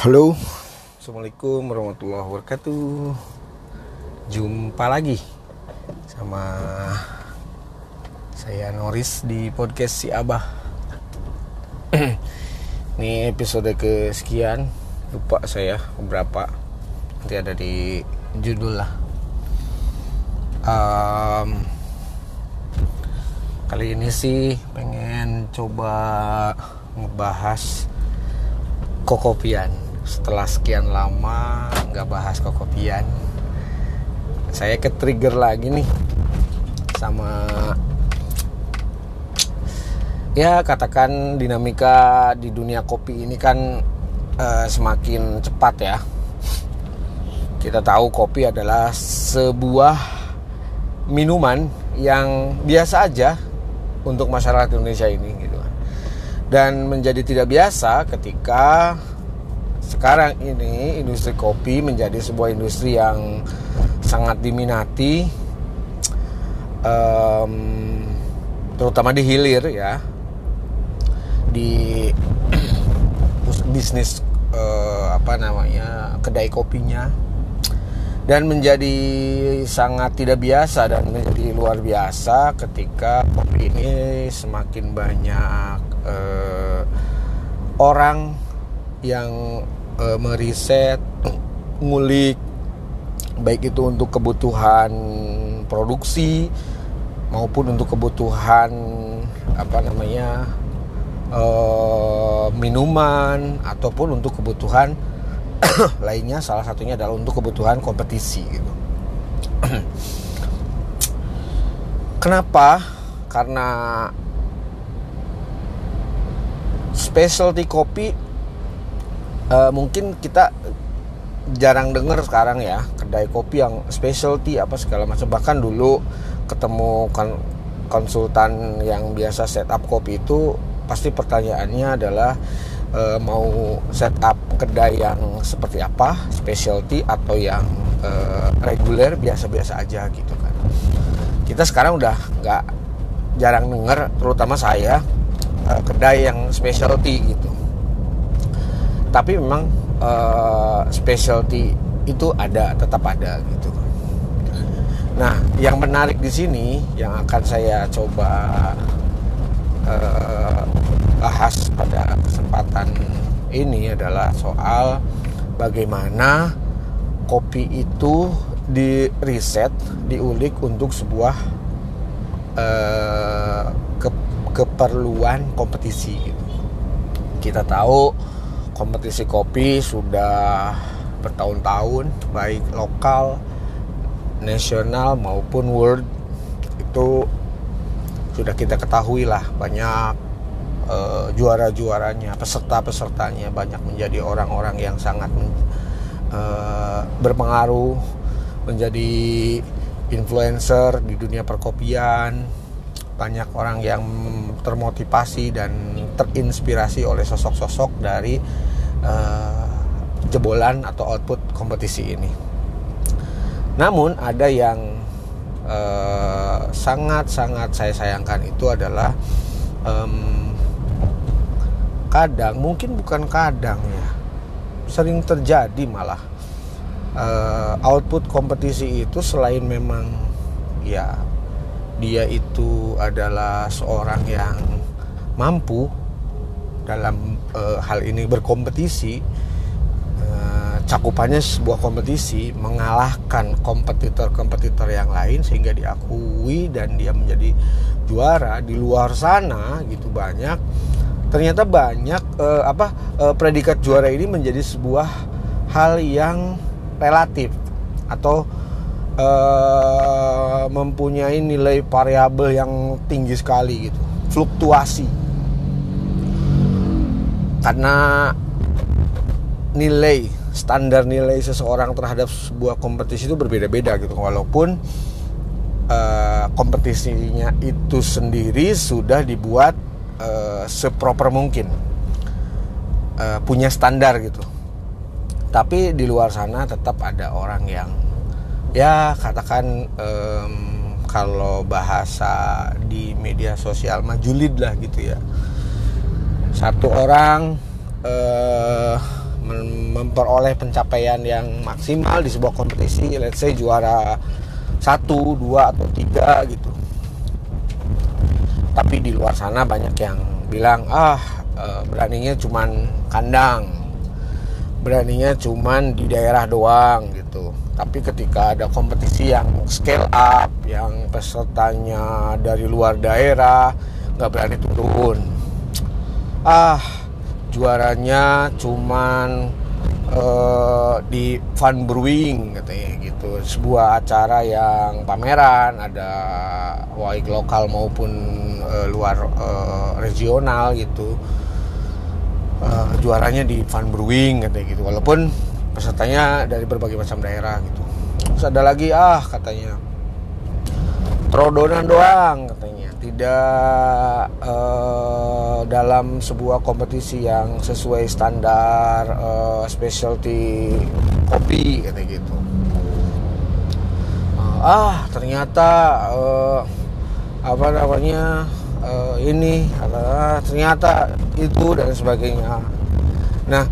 Halo, Assalamualaikum warahmatullahi wabarakatuh. Jumpa lagi sama saya Noris di podcast si Abah. Ini episode kesekian, lupa saya berapa. Nanti ada di judul lah. Um, Kali ini sih pengen coba ngebahas kokopian setelah sekian lama nggak bahas kokopian saya ke trigger lagi nih sama ya katakan dinamika di dunia kopi ini kan uh, semakin cepat ya. Kita tahu kopi adalah sebuah minuman yang biasa aja untuk masyarakat Indonesia ini gitu. Dan menjadi tidak biasa ketika sekarang ini industri kopi menjadi sebuah industri yang sangat diminati um, terutama di hilir ya. Di bisnis uh, apa namanya kedai kopinya. Dan menjadi sangat tidak biasa dan menjadi luar biasa ketika kopi ini semakin banyak uh, orang yang e, meriset, ngulik baik itu untuk kebutuhan produksi maupun untuk kebutuhan apa namanya e, minuman ataupun untuk kebutuhan lainnya salah satunya adalah untuk kebutuhan kompetisi gitu. Kenapa? Karena specialty kopi uh, mungkin kita jarang dengar sekarang ya kedai kopi yang specialty apa segala macam. Bahkan dulu ketemu kan konsultan yang biasa setup kopi itu pasti pertanyaannya adalah e, mau setup kedai yang seperti apa specialty atau yang e, reguler biasa-biasa aja gitu kan. Kita sekarang udah nggak jarang dengar terutama saya e, kedai yang specialty gitu tapi memang uh, specialty itu ada tetap ada gitu nah yang menarik di sini yang akan saya coba uh, bahas pada kesempatan ini adalah soal bagaimana kopi itu di riset diulik untuk sebuah uh, ke, keperluan kompetisi gitu. kita tahu kompetisi kopi sudah bertahun-tahun baik lokal, nasional maupun world itu sudah kita ketahui lah banyak uh, juara-juaranya, peserta-pesertanya banyak menjadi orang-orang yang sangat men, uh, berpengaruh menjadi influencer di dunia perkopian banyak orang yang termotivasi dan terinspirasi oleh sosok-sosok dari uh, jebolan atau output kompetisi ini. Namun ada yang eh, sangat-sangat uh, saya sayangkan itu adalah um, kadang mungkin bukan kadang ya sering terjadi malah uh, output kompetisi itu selain memang ya dia itu adalah seorang yang mampu dalam e, hal ini berkompetisi e, cakupannya sebuah kompetisi mengalahkan kompetitor-kompetitor yang lain sehingga diakui dan dia menjadi juara di luar sana gitu banyak. Ternyata banyak e, apa e, predikat juara ini menjadi sebuah hal yang relatif atau uh, mempunyai nilai variabel yang tinggi sekali gitu fluktuasi karena nilai standar nilai seseorang terhadap sebuah kompetisi itu berbeda-beda gitu. Walaupun uh, kompetisinya itu sendiri sudah dibuat uh, seproper mungkin. Uh, punya standar gitu. Tapi di luar sana tetap ada orang yang ya katakan um, kalau bahasa di media sosial mah julid lah gitu ya satu orang uh, memperoleh pencapaian yang maksimal di sebuah kompetisi. Let's say juara satu dua atau tiga gitu. Tapi di luar sana banyak yang bilang ah eh, beraninya cuman kandang. Beraninya cuman di daerah doang gitu. Tapi ketika ada kompetisi yang scale up yang pesertanya dari luar daerah nggak berani turun ah juaranya cuman uh, di Van Brewing katanya gitu. Sebuah acara yang pameran ada baik lokal maupun uh, luar uh, regional gitu. Uh, juaranya di Van Brewing katanya gitu. Walaupun pesertanya dari berbagai macam daerah gitu. Terus ada lagi ah katanya. Trodonan doang katanya tidak uh, dalam sebuah kompetisi yang sesuai standar uh, specialty kopi katanya gitu. Uh, ah ternyata uh, apa namanya uh, ini uh, ternyata itu dan sebagainya. Nah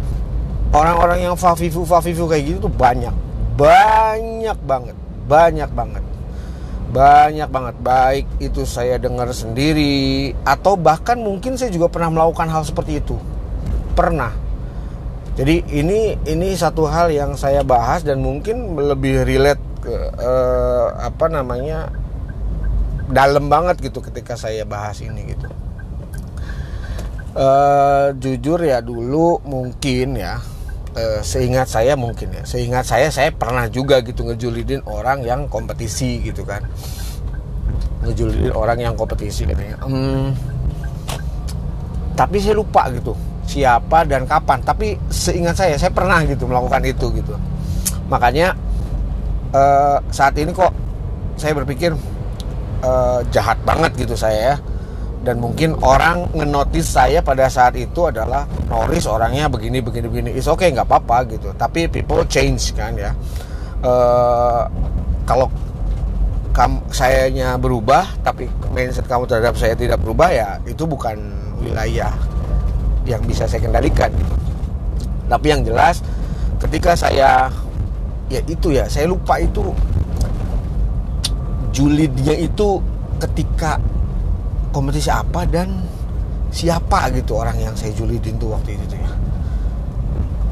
orang-orang yang fafifu fafifu kayak gitu tuh banyak. Banyak banget. Banyak banget banyak banget baik itu saya dengar sendiri atau bahkan mungkin saya juga pernah melakukan hal seperti itu. Pernah. Jadi ini ini satu hal yang saya bahas dan mungkin lebih relate ke eh, apa namanya dalam banget gitu ketika saya bahas ini gitu. Eh, jujur ya dulu mungkin ya uh, seingat saya mungkin ya. Seingat saya saya pernah juga gitu ngejulidin orang yang kompetisi gitu kan. Ngejulidin orang yang kompetisi katanya. Hmm, tapi saya lupa gitu siapa dan kapan. Tapi seingat saya saya pernah gitu melakukan itu gitu. Makanya uh, saat ini kok saya berpikir uh, jahat banget gitu saya ya dan mungkin orang ngenotis saya pada saat itu adalah Norris orangnya begini begini begini. Is oke okay, nggak apa-apa gitu. Tapi people change kan ya. Uh, kalau kamu sayanya berubah tapi mindset kamu terhadap saya tidak berubah ya itu bukan wilayah yang bisa saya kendalikan. Tapi yang jelas ketika saya ya itu ya saya lupa itu julidnya itu ketika kompetisi apa dan siapa gitu orang yang saya julidin tuh waktu itu tuh ya?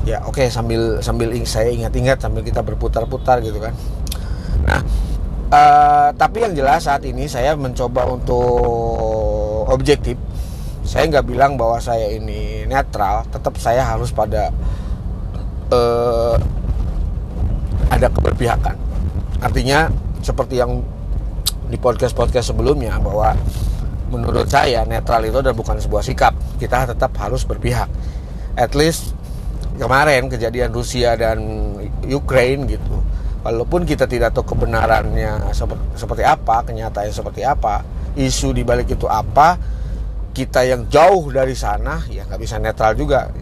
Ya oke okay, sambil sambil saya ingat-ingat sambil kita berputar-putar gitu kan. Nah uh, tapi yang jelas saat ini saya mencoba untuk objektif. Saya nggak bilang bahwa saya ini netral tetap saya harus pada uh, ada keberpihakan. Artinya seperti yang di podcast podcast sebelumnya bahwa menurut saya netral itu dan bukan sebuah sikap. Kita tetap harus berpihak. At least kemarin kejadian Rusia dan Ukraine gitu walaupun kita tidak tahu kebenarannya seperti apa kenyataan seperti apa isu di balik itu apa kita yang jauh dari sana ya nggak bisa netral juga.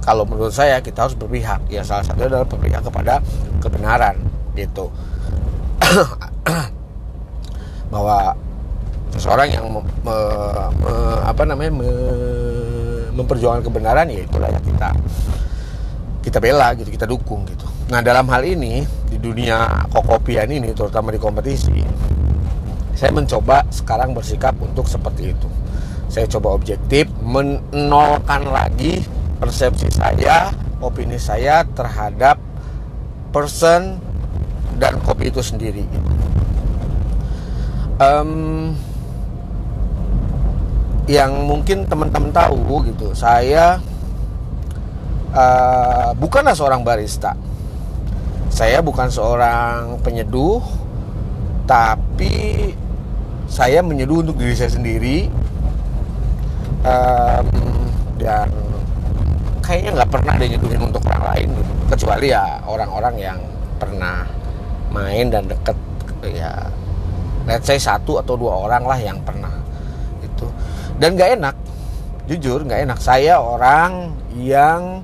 Kalau menurut saya kita harus berpihak. Ya salah satunya adalah berpihak kepada kebenaran gitu. Bahwa seseorang yang me, me, apa namanya me, memperjuangkan kebenaran ya itulah yang kita kita bela gitu kita dukung gitu. Nah dalam hal ini di dunia kokopian ini terutama di kompetisi saya mencoba sekarang bersikap untuk seperti itu. Saya coba objektif menolkan lagi persepsi saya opini saya terhadap person dan kopi itu sendiri. Um, yang mungkin teman-teman tahu gitu. Saya uh, bukanlah seorang barista. Saya bukan seorang penyeduh tapi saya menyeduh untuk diri saya sendiri. Um, dan kayaknya nggak pernah ada nyeduhin untuk orang lain gitu. kecuali ya orang-orang yang pernah main dan deket ya. Let's say satu atau dua orang lah yang pernah dan nggak enak. Jujur nggak enak. Saya orang yang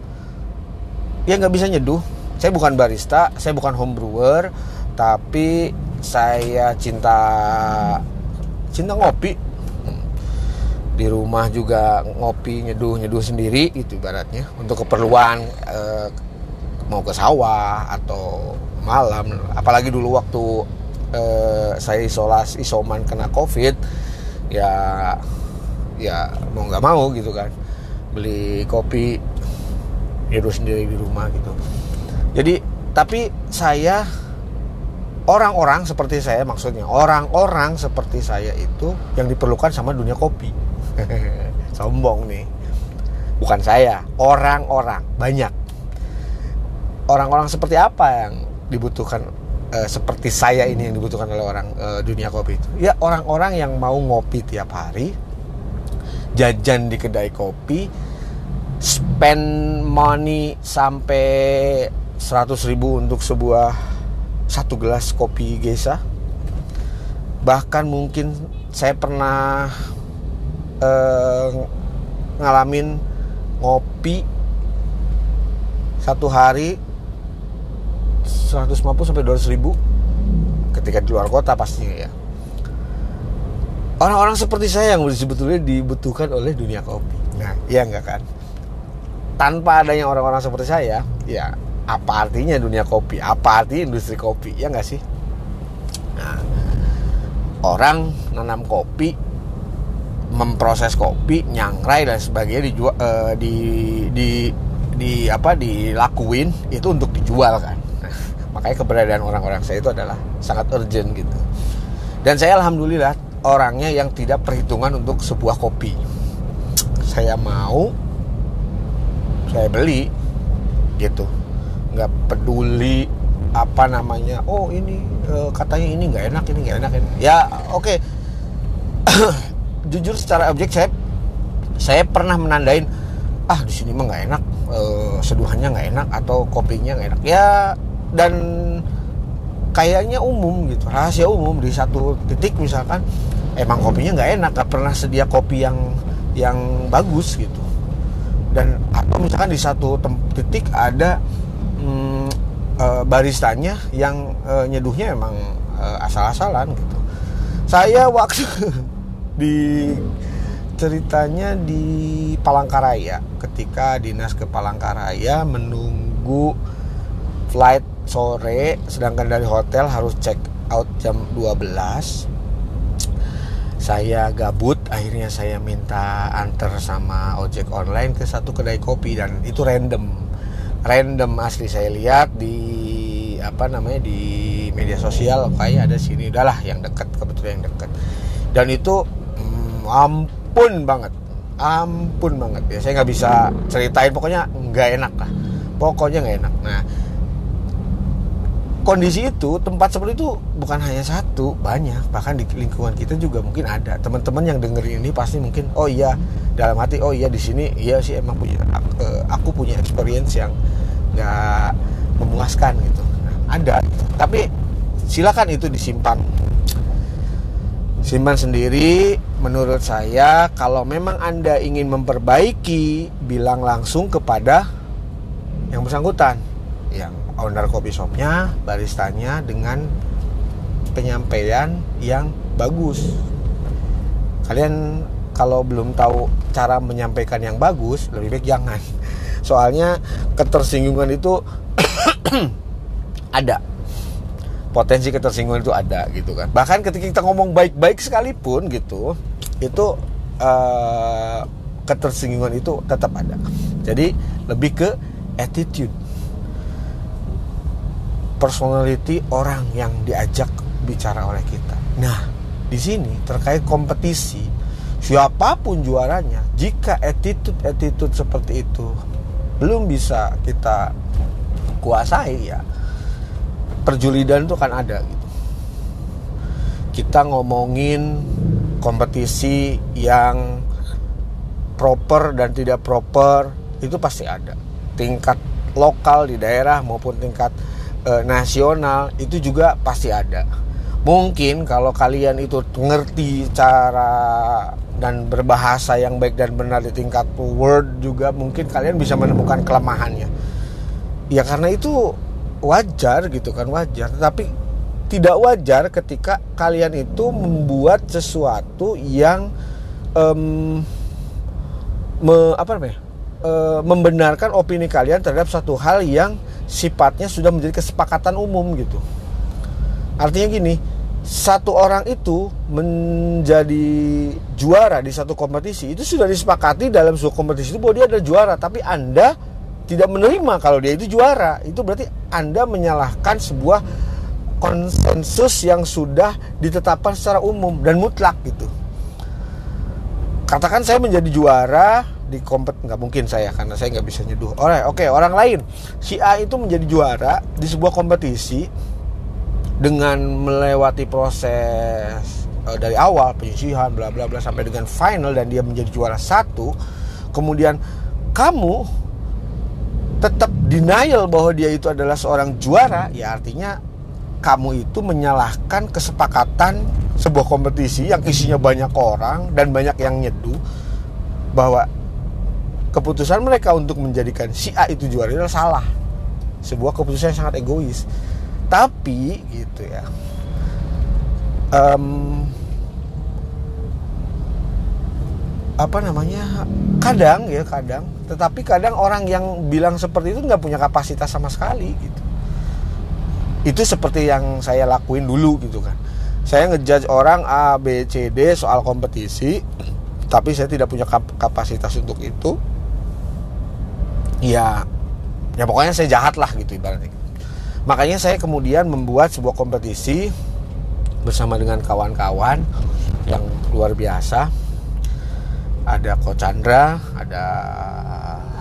ya nggak bisa nyeduh. Saya bukan barista saya bukan home brewer tapi saya cinta cinta ngopi. Di rumah juga ngopi nyeduh nyeduh sendiri gitu ibaratnya. Untuk keperluan eh, mau ke sawah atau malam. Apalagi dulu waktu eh, saya isolasi isoman kena covid ya ya mau nggak mau gitu kan. Beli kopi nyeduh sendiri di rumah gitu. Jadi tapi saya orang-orang seperti saya maksudnya orang-orang seperti saya itu yang diperlukan sama dunia kopi. Sombong nih. Bukan saya orang-orang banyak. Orang-orang seperti apa yang dibutuhkan uh, seperti saya ini yang dibutuhkan oleh orang uh, dunia kopi itu? Ya orang-orang yang mau ngopi tiap hari jajan di kedai kopi spend money sampai 100 ribu untuk sebuah satu gelas kopi gesa. Bahkan mungkin saya pernah eh, ngalamin ngopi satu hari 150 sampai 200 ribu ketika di luar kota pastinya ya orang-orang seperti saya yang sebetulnya dibutuhkan oleh dunia kopi. Nah. Iya enggak kan? Tanpa adanya orang-orang seperti saya ya apa artinya dunia kopi? Apa artinya industri kopi? Ya enggak sih? Nah orang nanam kopi memproses kopi, nyangrai dan sebagainya dijual uh, di di di apa dilakuin itu untuk dijual kan. makanya keberadaan orang-orang saya itu adalah sangat urgent gitu. Dan saya alhamdulillah orangnya yang tidak perhitungan untuk sebuah kopi. Saya mau saya beli gitu. nggak peduli apa namanya. Oh, ini uh, katanya ini nggak enak, ini nggak enak ini. Ya, oke. Okay. jujur secara objek saya saya pernah menandain ah di sini mah nggak enak e, seduhannya nggak enak atau kopinya nggak enak ya dan kayaknya umum gitu rahasia umum di satu titik misalkan emang kopinya nggak enak nggak pernah sedia kopi yang yang bagus gitu. Dan atau misalkan di satu titik ada hmm, e, baristanya yang e, nyeduhnya emang e, asal-asalan gitu. Saya waktu di ceritanya di Palangkaraya. Ketika dinas ke Palangkaraya menunggu flight sore sedangkan dari hotel harus check out jam 12 saya gabut akhirnya saya minta antar sama ojek online ke satu kedai kopi dan itu random. Random asli saya lihat di apa namanya di media sosial kayak ada sini udahlah yang dekat kebetulan yang dekat. Dan itu ampun banget ampun banget. Ya saya nggak bisa ceritain pokoknya nggak enak lah. Pokoknya nggak enak. Nah kondisi itu tempat seperti itu bukan hanya satu banyak. Bahkan di lingkungan kita juga mungkin ada. Teman-teman yang dengerin ini pasti mungkin oh iya dalam hati oh iya di sini iya sih emang punya eh, aku punya experience yang nggak memuaskan gitu. Ada. Tapi silakan itu disimpan. Simpan sendiri. Menurut saya kalau memang Anda ingin memperbaiki bilang langsung kepada yang bersangkutan yang owner kopi shopnya baristanya dengan penyampaian yang bagus. Kalian kalau belum tahu cara menyampaikan yang bagus lebih baik jangan. Soalnya ketersinggungan itu ada. Potensi ketersinggungan itu ada gitu kan. Bahkan ketika kita ngomong baik-baik sekalipun gitu itu uh, ketersinggungan itu tetap ada. Jadi lebih ke attitude personality orang yang diajak bicara oleh kita nah di sini terkait kompetisi siapa pun juaranya jika attitude attitude seperti itu belum bisa kita kuasai ya perjulidan itu kan ada gitu. Kita ngomongin kompetisi yang proper dan tidak proper itu pasti ada. Tingkat lokal di daerah maupun tingkat e, nasional itu juga pasti ada. Mungkin kalau kalian itu ngerti cara dan berbahasa yang baik dan benar di tingkat word juga mungkin kalian bisa menemukan kelemahannya. Ya karena itu wajar gitu kan wajar tapi tidak wajar ketika kalian itu membuat sesuatu yang um, me, apa namanya uh, membenarkan opini kalian terhadap satu hal yang sifatnya sudah menjadi kesepakatan umum gitu. Artinya gini satu orang itu menjadi juara di satu kompetisi itu sudah disepakati dalam suatu kompetisi itu bahwa dia adalah juara tapi anda tidak menerima kalau dia itu juara. Itu berarti anda menyalahkan sebuah konsensus yang sudah ditetapkan secara umum dan mutlak gitu katakan saya menjadi juara di kompet nggak mungkin saya karena saya nggak bisa nyeduh. Oke orang lain. Si A itu menjadi juara di sebuah kompetisi dengan melewati proses uh, dari awal penyisihan bla bla bla sampai dengan final dan dia menjadi juara satu. Kemudian kamu tetap denial bahwa dia itu adalah seorang juara ya artinya kamu itu menyalahkan kesepakatan sebuah kompetisi yang isinya banyak orang dan banyak yang nyeduh bahwa keputusan mereka untuk menjadikan si A itu juara adalah salah. Sebuah keputusan yang sangat egois. Tapi gitu ya. Um, apa namanya? Kadang ya kadang. Tetapi kadang orang yang bilang seperti itu nggak punya kapasitas sama sekali gitu. Itu seperti yang saya lakuin dulu gitu kan saya ngejudge orang A B C D soal kompetisi tapi saya tidak punya kapasitas untuk itu ya ya pokoknya saya jahat lah gitu ibaratnya Makanya saya kemudian membuat sebuah kompetisi bersama dengan kawan-kawan yang luar biasa. Ada Ko Chandra, ada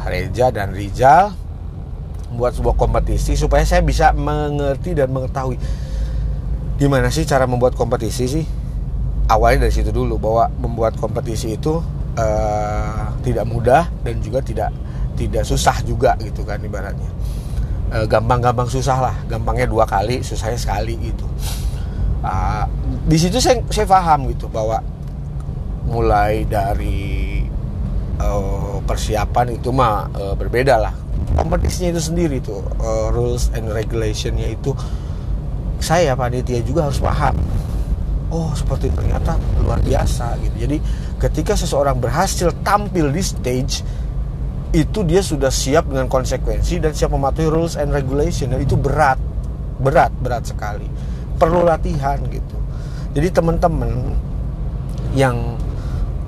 Reja dan Rizal membuat sebuah kompetisi supaya saya bisa mengerti dan mengetahui gimana sih cara membuat kompetisi sih. Awalnya dari situ dulu bahwa membuat kompetisi itu uh, tidak mudah dan juga tidak tidak susah juga gitu kan ibaratnya. Eh, gampang-gampang susah lah gampangnya dua kali susahnya sekali gitu. Uh, di situ saya saya paham gitu bahwa mulai dari uh, persiapan itu mah uh, berbeda lah. Kompetisinya itu sendiri tuh uh, rules and regulationnya itu saya panitia juga harus paham. Oh seperti ternyata luar biasa gitu. Jadi ketika seseorang berhasil tampil di stage itu dia sudah siap dengan konsekuensi dan siap mematuhi rules and regulation. Dan itu berat berat berat sekali. Perlu latihan gitu. Jadi teman-teman yang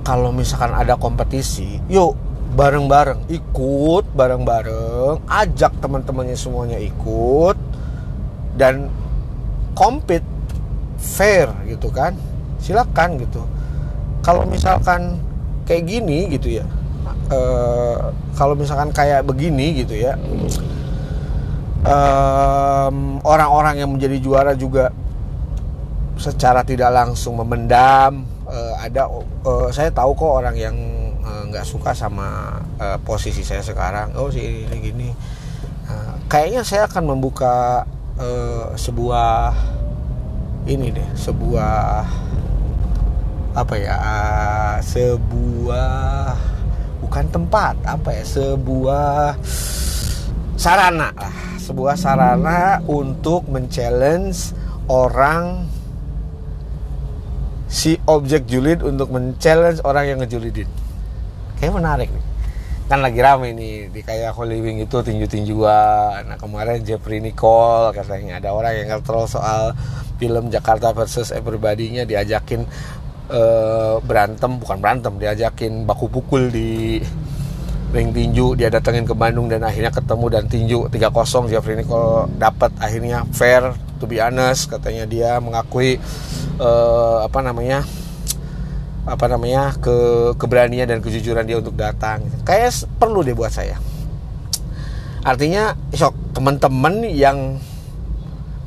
kalau misalkan ada kompetisi yuk bareng-bareng ikut bareng-bareng ajak teman-temannya semuanya ikut dan compete fair gitu kan silakan gitu. Kalau misalkan kayak gini gitu ya uh, kalau misalkan kayak begini gitu ya orang orang-orang yang menjadi juara juga secara tidak langsung memendam uh, ada uh, saya tahu kok orang yang nggak suka sama uh, posisi saya sekarang oh sih ini gini. Uh, kayaknya saya akan membuka uh, sebuah ini deh sebuah apa ya uh, sebuah bukan tempat apa ya sebuah sarana lah. Sebuah sarana untuk men-challenge orang si objek julid untuk men-challenge orang yang ngejulidin. Kayak menarik nih kan lagi rame nih di kayak Holy itu tinju-tinjuan nah kemarin Jeffrey Nicole katanya. Ada orang yang ngetrol soal film Jakarta versus Everybody-nya diajakin uh, berantem. Bukan berantem diajakin baku pukul di ring tinju. Dia datengin ke Bandung dan akhirnya ketemu dan tinju 3-0 Jeffrey Nicole dapat akhirnya fair to be honest. Katanya dia mengakui uh, apa namanya apa namanya ke keberanian dan kejujuran dia untuk datang. Kayak perlu deh buat saya. Artinya sok teman-teman yang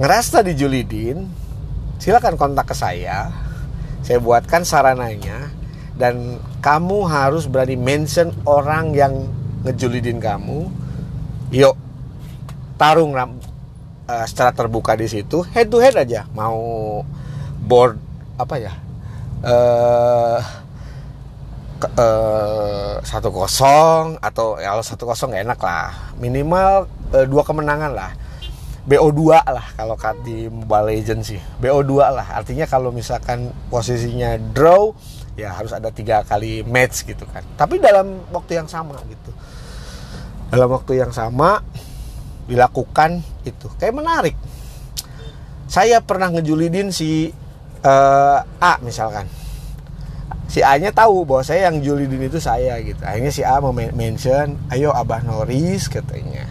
ngerasa dijulidin silakan kontak ke saya. Saya buatkan sarananya dan kamu harus berani mention orang yang ngejulidin kamu. Yuk tarung uh, secara terbuka di situ. Head to head aja. Mau board apa ya satu uh, kosong atau ya kalau satu kosong enak lah. Minimal uh, dua kemenangan lah. BO2 lah kalau di Mobile Legends sih. BO2 lah. Artinya kalau misalkan posisinya draw ya harus ada tiga kali match gitu kan. Tapi dalam waktu yang sama gitu. Dalam waktu yang sama dilakukan itu. Kayak menarik. Saya pernah ngejulidin si uh, A misalkan. Si A nya tahu bahwa saya yang julidin itu saya gitu. Akhirnya si A mau mention ayo Abah Noris katanya.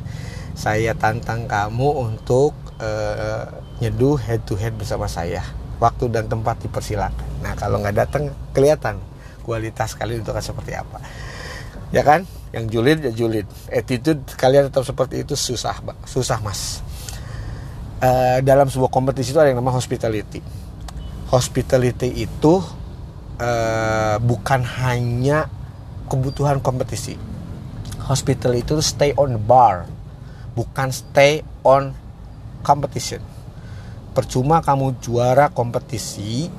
Saya tantang kamu untuk uh, nyeduh head to head bersama saya. Waktu dan tempat dipersilakan. Nah kalau nggak datang kelihatan kualitas kalian itu akan seperti apa. Ya kan? Yang julid ya julid. Attitude kalian tetap seperti itu susah susah mas. Uh, dalam sebuah kompetisi itu ada yang namanya hospitality hospitality itu uh, bukan hanya kebutuhan kompetisi. Hospitality itu stay on the bar bukan stay on competition. Percuma kamu juara kompetisi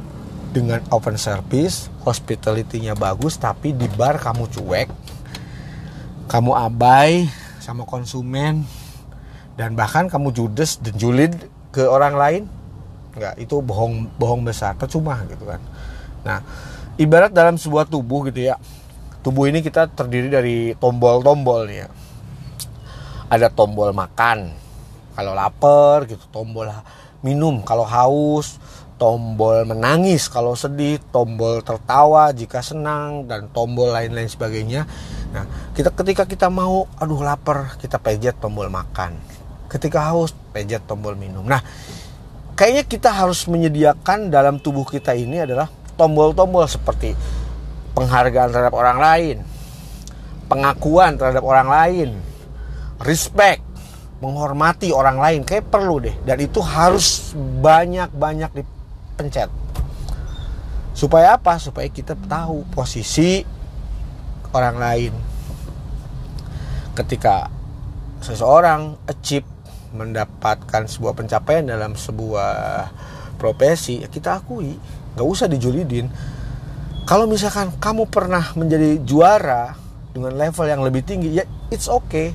dengan open service hospitality-nya bagus tapi di bar kamu cuek kamu abai sama konsumen dan bahkan kamu judes dan julid ke orang lain nggak itu bohong bohong besar percuma gitu kan. Nah ibarat dalam sebuah tubuh gitu ya tubuh ini kita terdiri dari tombol-tombol ya. Ada tombol makan kalau lapar gitu tombol minum kalau haus tombol menangis kalau sedih tombol tertawa jika senang dan tombol lain-lain sebagainya. Nah kita ketika kita mau aduh lapar kita pejet tombol makan. Ketika haus pejet tombol minum. Nah kayaknya kita harus menyediakan dalam tubuh kita ini adalah tombol-tombol seperti penghargaan terhadap orang lain pengakuan terhadap orang lain respect menghormati orang lain. Kayak perlu deh. Dan itu harus banyak-banyak dipencet. Supaya apa? Supaya kita tahu posisi orang lain. Ketika seseorang achieve mendapatkan sebuah pencapaian dalam sebuah profesi ya kita akui nggak usah dijulidin. Kalau misalkan kamu pernah menjadi juara dengan level yang lebih tinggi ya it's okay.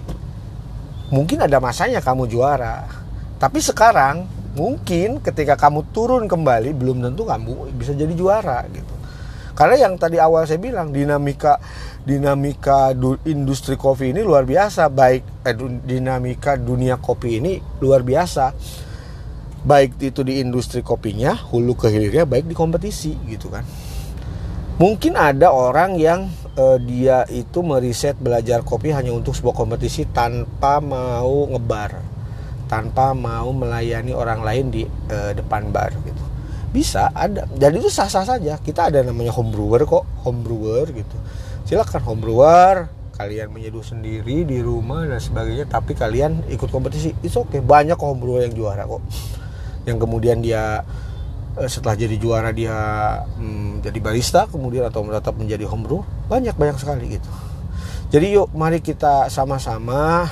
Mungkin ada masanya kamu juara. Tapi sekarang mungkin ketika kamu turun kembali belum tentu kamu bisa jadi juara gitu karena yang tadi awal saya bilang dinamika dinamika du, industri kopi ini luar biasa. Baik eh, dinamika dunia kopi ini luar biasa. Baik itu di industri kopinya hulu ke hilirnya baik di kompetisi gitu kan. Mungkin ada orang yang uh, dia itu meriset belajar kopi hanya untuk sebuah kompetisi tanpa mau ngebar tanpa mau melayani orang lain di uh, depan bar gitu bisa ada. Dan itu sah sah saja. Kita ada namanya home brewer kok home brewer gitu. Silakan home brewer kalian menyeduh sendiri di rumah dan sebagainya tapi kalian ikut kompetisi. Itu oke okay. banyak home brewer yang juara kok. Yang kemudian dia Eh, setelah jadi juara dia hmm, jadi barista kemudian atau tetap menjadi homebrew banyak banyak sekali gitu. Jadi yuk mari kita sama-sama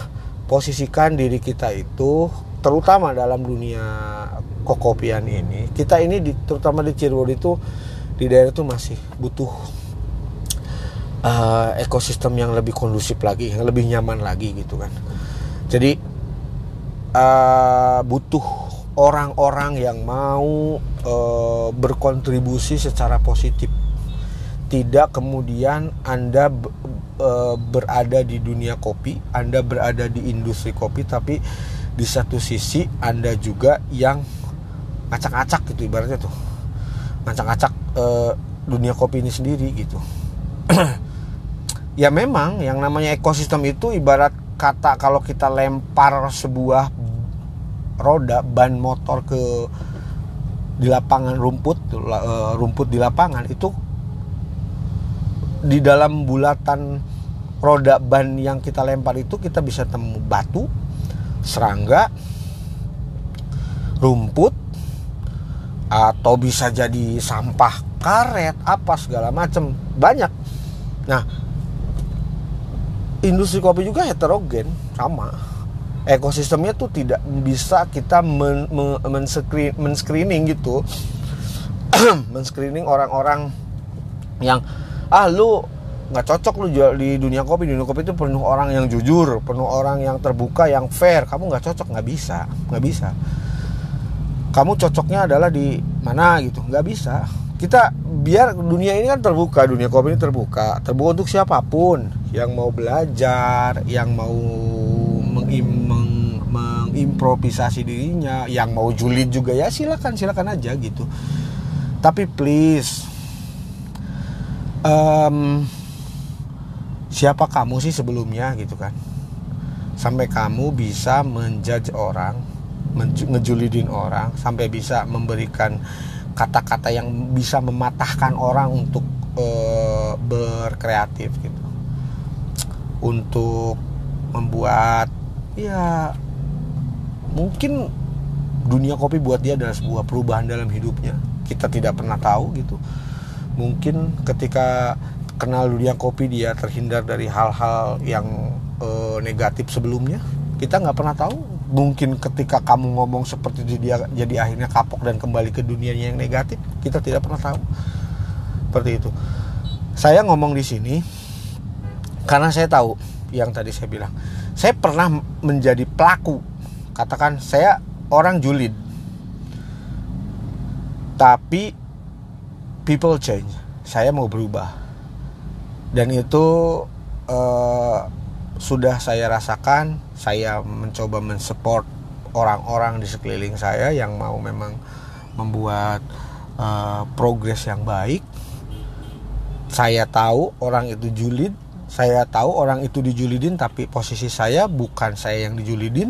posisikan diri kita itu terutama dalam dunia kokopian ini kita ini di, terutama di Cirebon itu di daerah itu masih butuh uh, ekosistem yang lebih kondusif lagi yang lebih nyaman lagi gitu kan. Jadi uh, butuh orang-orang yang mau e, berkontribusi secara positif. Tidak kemudian Anda berada di dunia kopi Anda berada di industri kopi tapi di satu sisi Anda juga yang acak-acak gitu ibaratnya tuh. Ngacak-acak e, dunia kopi ini sendiri gitu. Ya memang yang namanya ekosistem itu ibarat kata kalau kita lempar sebuah roda ban motor ke di lapangan rumput eh, rumput di lapangan itu di dalam bulatan roda ban yang kita lempar itu kita bisa temu batu serangga rumput atau bisa jadi sampah karet apa segala macam banyak. Nah industri kopi juga heterogen sama. Ekosistemnya tuh tidak bisa kita men, men, men, men screening gitu. Men screening orang-orang yang ah lu nggak cocok lu jual di dunia kopi. Dunia kopi itu penuh orang yang jujur penuh orang yang terbuka yang fair. Kamu nggak cocok nggak bisa nggak bisa. Kamu cocoknya adalah di mana gitu nggak bisa. Kita biar dunia ini kan terbuka dunia kopi ini terbuka. Terbuka untuk siapa pun. Yang mau belajar yang mau mengim, meng, mengimprovisasi dirinya yang mau julid juga ya silakan silakan aja gitu. Tapi please um, siapa kamu sih sebelumnya gitu kan? Sampai kamu bisa menjudge orang ngejulidin orang sampai bisa memberikan kata-kata yang bisa mematahkan orang untuk uh, berkreatif gitu. Untuk membuat ya mungkin dunia kopi buat dia adalah sebuah perubahan dalam hidupnya. Kita tidak pernah tahu gitu. Mungkin ketika kenal dunia kopi dia terhindar dari hal-hal yang uh, negatif sebelumnya. Kita nggak pernah tahu. Mungkin ketika kamu ngomong seperti itu dia jadi akhirnya kapok dan kembali ke dunianya yang negatif kita tidak pernah tahu. Seperti itu. Saya ngomong di sini karena saya tahu yang tadi saya bilang. Saya pernah menjadi pelaku. Katakan saya orang julid. Tapi people change. Saya mau berubah dan itu uh, sudah saya rasakan saya mencoba mensupport orang-orang di sekeliling saya yang mau memang membuat uh, progres yang baik. Saya tahu orang itu julid saya tahu orang itu dijulidin tapi posisi saya bukan saya yang dijulidin.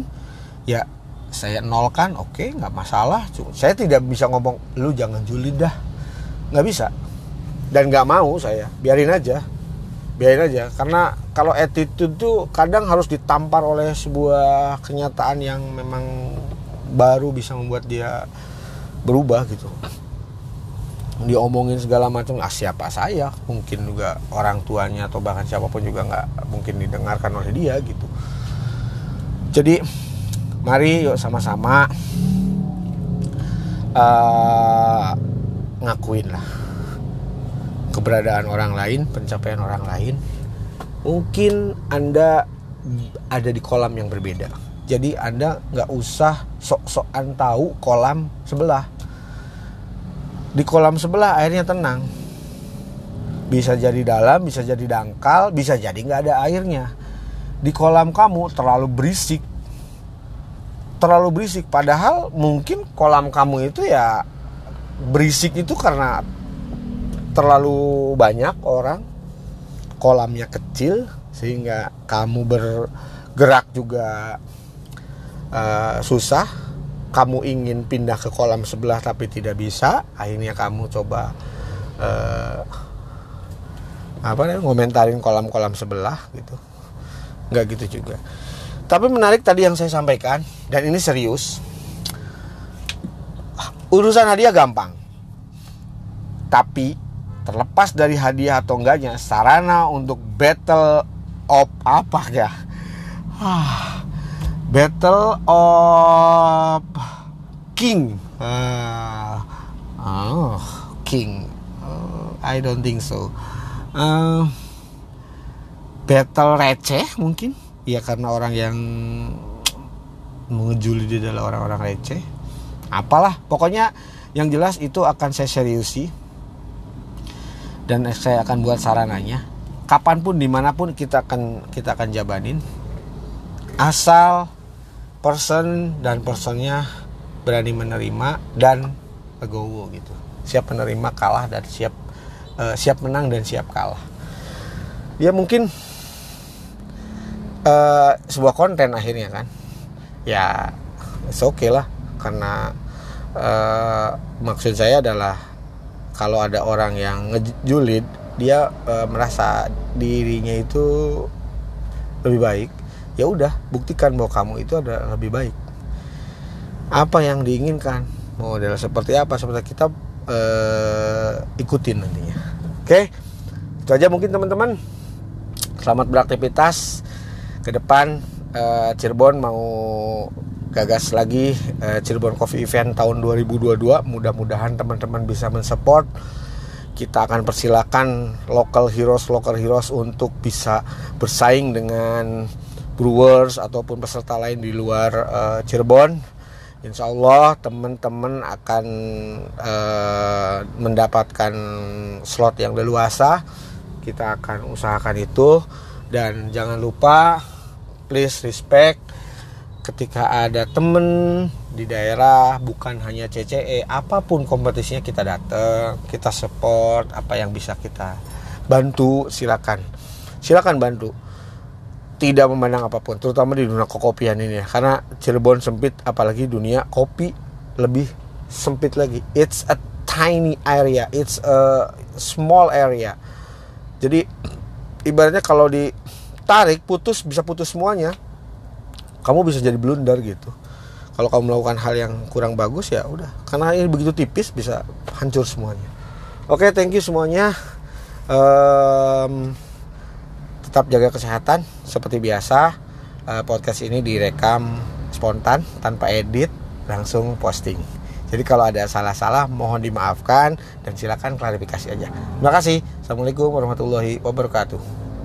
Ya saya nolkan oke okay, nggak masalah. Saya tidak bisa ngomong lu jangan julid dah. Nggak bisa. Dan nggak mau saya. Biarin aja biarin aja karena kalau attitude tuh kadang harus ditampar oleh sebuah kenyataan yang memang baru bisa membuat dia berubah gitu. Diomongin segala macam ah siapa saya? Mungkin juga orang tuanya atau bahkan siapa pun juga nggak mungkin didengarkan oleh dia gitu. Jadi mari yuk sama-sama uh, ngakuin lah keberadaan orang lain, pencapaian orang lain, mungkin Anda ada di kolam yang berbeda. Jadi Anda nggak usah sok-sokan tahu kolam sebelah. Di kolam sebelah airnya tenang. Bisa jadi dalam, bisa jadi dangkal, bisa jadi nggak ada airnya. Di kolam kamu terlalu berisik. Terlalu berisik. Padahal mungkin kolam kamu itu ya berisik itu karena terlalu banyak orang kolamnya kecil sehingga kamu bergerak juga uh, susah. Kamu ingin pindah ke kolam sebelah tapi tidak bisa akhirnya kamu coba uh, apa nih ngomentarin kolam-kolam sebelah gitu. Nggak gitu juga. Tapi menarik tadi yang saya sampaikan dan ini serius. Urusan hadiah gampang. Tapi terlepas dari hadiah atau enggaknya sarana untuk battle of apa ya? Ah, battle of king. Uh, king. Uh, I don't think so. Uh, battle receh mungkin. Ya karena orang yang mengejuli dia adalah orang-orang receh. Apalah pokoknya yang jelas itu akan saya seriusi dan saya akan buat sarananya kapan pun di mana pun kita akan kita akan jabanin asal person dan personnya berani menerima dan legowo gitu. Siap menerima kalah dan siap uh, siap menang dan siap kalah. Ya mungkin uh, sebuah konten akhirnya kan? Ya oke okay lah karena uh, maksud saya adalah kalau ada orang yang ngejulid dia e, merasa dirinya itu lebih baik ya udah buktikan bahwa kamu itu ada lebih baik. Apa yang diinginkan? Model seperti apa? Seperti kita e, ikutin nantinya. Oke? Itu aja mungkin teman-teman. Selamat beraktivitas. Ke depan e, Cirebon mau gagas lagi uh, Cirebon Coffee Event tahun 2022 mudah-mudahan teman-teman bisa mensupport. Kita akan persilakan local heroes local heroes untuk bisa bersaing dengan brewers ataupun peserta lain di luar uh, Cirebon. Insya Allah teman-teman akan uh, mendapatkan slot yang leluasa. Kita akan usahakan itu. Dan jangan lupa please respect ketika ada temen di daerah bukan hanya CCE apa pun kompetisinya kita datang kita support apa yang bisa kita bantu silakan. Silakan bantu. Tidak memandang apa pun terutama di dunia kokopian ini ya. Karena Cirebon sempit apalagi dunia kopi lebih sempit lagi. It's a tiny area it's a small area. Jadi ibaratnya kalau ditarik putus bisa putus semuanya kamu bisa jadi blunder gitu. Kalau kamu melakukan hal yang kurang bagus ya udah. Karena ini begitu tipis bisa hancur semuanya. Oke okay, thank you semuanya. Um, tetap jaga kesehatan seperti biasa. Uh, podcast ini direkam spontan tanpa edit langsung posting. Jadi kalau ada salah-salah mohon dimaafkan dan silakan klarifikasi aja. Terima kasih. Assalamualaikum warahmatullahi wabarakatuh